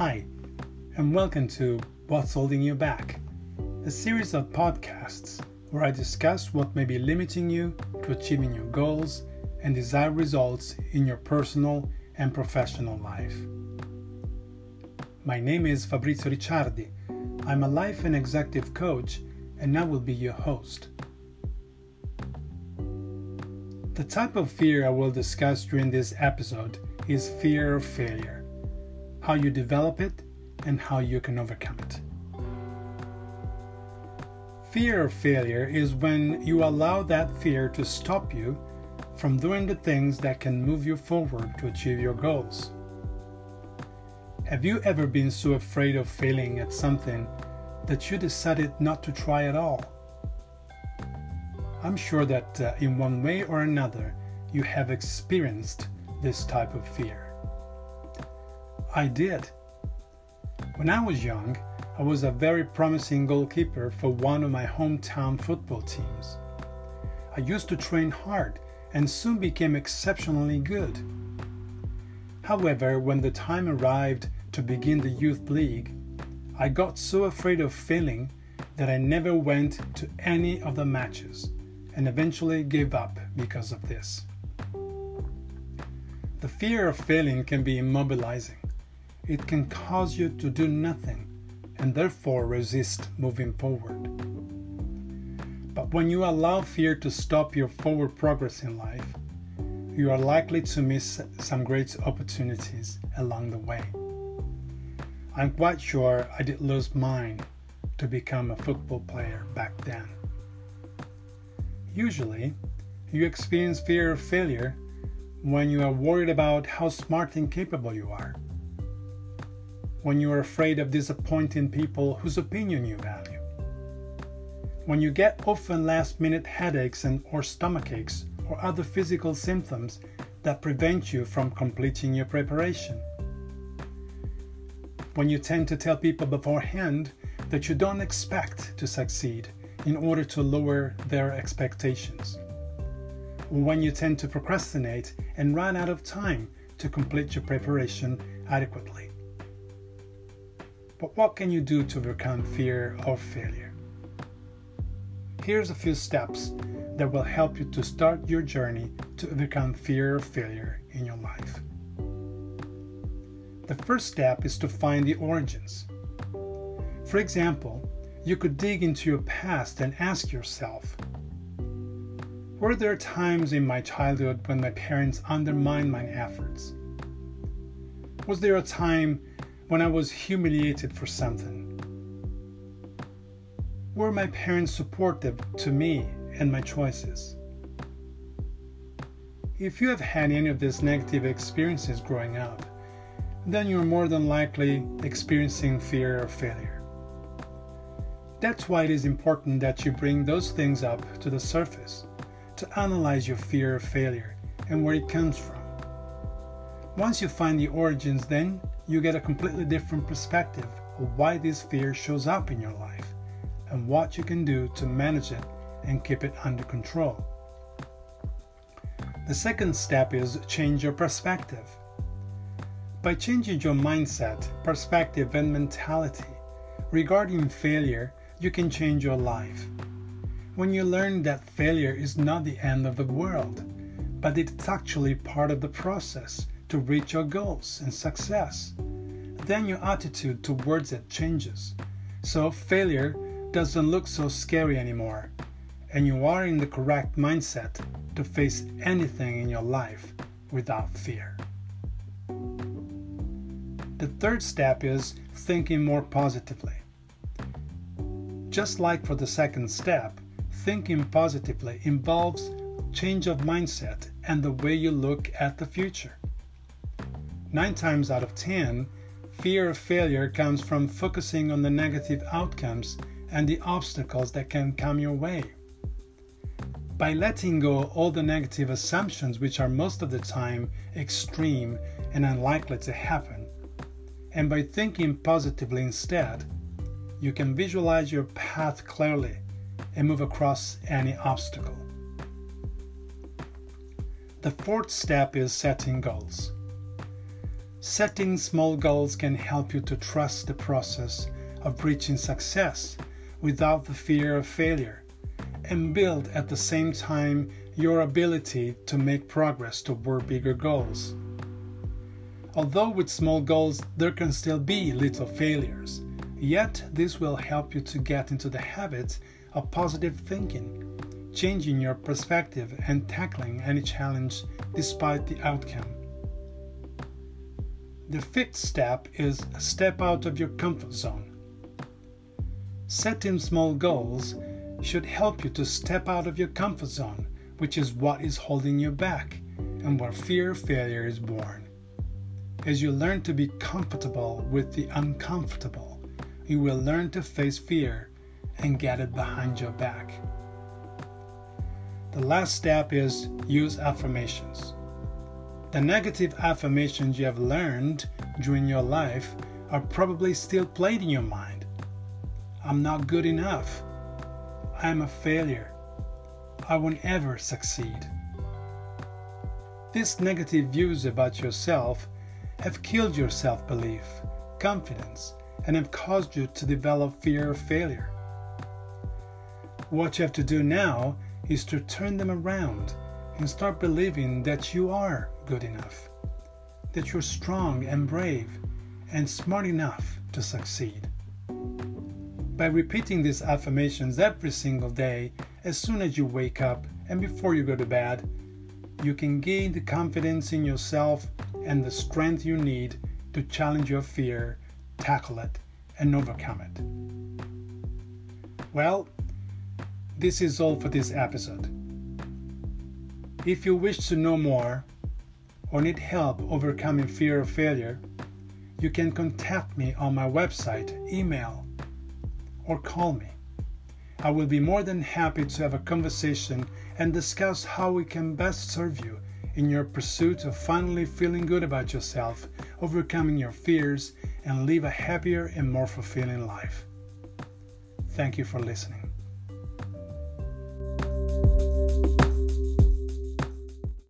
Hi, and welcome to What's Holding You Back, a series of podcasts where I discuss what may be limiting you to achieving your goals and desired results in your personal and professional life. My name is Fabrizio Ricciardi. I'm a life and executive coach, and I will be your host. The type of fear I will discuss during this episode is fear of failure, how you develop it, and how you can overcome it. Fear of failure is when you allow that fear to stop you from doing the things that can move you forward to achieve your goals. Have you ever been so afraid of failing at something that you decided not to try at all? I'm sure that uh, in one way or another you have experienced this type of fear. I did. When I was young, I was a very promising goalkeeper for one of my hometown football teams. I used to train hard and soon became exceptionally good. However, when the time arrived to begin the youth league, I got so afraid of failing that I never went to any of the matches and eventually gave up because of this. The fear of failing can be immobilizing. It can cause you to do nothing and therefore resist moving forward. But when you allow fear to stop your forward progress in life, you are likely to miss some great opportunities along the way. I'm quite sure I did lose mine to become a football player back then. Usually, you experience fear of failure when you are worried about how smart and capable you are, when you are afraid of disappointing people whose opinion you value, when you get often last minute headaches and or stomach aches or other physical symptoms that prevent you from completing your preparation, when you tend to tell people beforehand that you don't expect to succeed in order to lower their expectations. When you tend to procrastinate and run out of time to complete your preparation adequately. But what can you do to overcome fear of failure? Here's a few steps that will help you to start your journey to overcome fear of failure in your life. The first step is to find the origins. For example, you could dig into your past and ask yourself Were there times in my childhood when my parents undermined my efforts? Was there a time when I was humiliated for something? Were my parents supportive to me and my choices? If you have had any of these negative experiences growing up, then you're more than likely experiencing fear of failure. That's why it is important that you bring those things up to the surface to analyze your fear of failure and where it comes from. Once you find the origins, then you get a completely different perspective of why this fear shows up in your life and what you can do to manage it and keep it under control. The second step is change your perspective. By changing your mindset, perspective, and mentality regarding failure, you can change your life. When you learn that failure is not the end of the world, but it's actually part of the process to reach your goals and success, then your attitude towards it changes. So failure doesn't look so scary anymore, and you are in the correct mindset to face anything in your life without fear. The third step is thinking more positively. Just like for the second step, thinking positively involves change of mindset and the way you look at the future. Nine times out of ten, fear of failure comes from focusing on the negative outcomes and the obstacles that can come your way. By letting go all the negative assumptions, which are most of the time extreme and unlikely to happen, and by thinking positively instead, you can visualize your path clearly and move across any obstacle. The fourth step is setting goals. Setting small goals can help you to trust the process of reaching success without the fear of failure and build at the same time your ability to make progress toward bigger goals. Although with small goals there can still be little failures, yet this will help you to get into the habit of positive thinking, changing your perspective and tackling any challenge despite the outcome. The fifth step is step out of your comfort zone. Setting small goals should help you to step out of your comfort zone, which is what is holding you back and where fear of failure is born. As you learn to be comfortable with the uncomfortable, you will learn to face fear and get it behind your back. The last step is use affirmations. The negative affirmations you have learned during your life are probably still played in your mind. I'm not good enough. I'm a failure. I won't ever succeed. These negative views about yourself have killed your self belief, confidence, and have caused you to develop fear of failure. What you have to do now is to turn them around and start believing that you are good enough, that you're strong and brave and smart enough to succeed. By repeating these affirmations every single day, as soon as you wake up and before you go to bed, you can gain the confidence in yourself and the strength you need to challenge your fear, tackle it, and overcome it. Well, this is all for this episode. If you wish to know more or need help overcoming fear of failure, you can contact me on my website, email, or call me. I will be more than happy to have a conversation and discuss how we can best serve you in your pursuit of finally feeling good about yourself, overcoming your fears, and live a happier and more fulfilling life. Thank you for listening.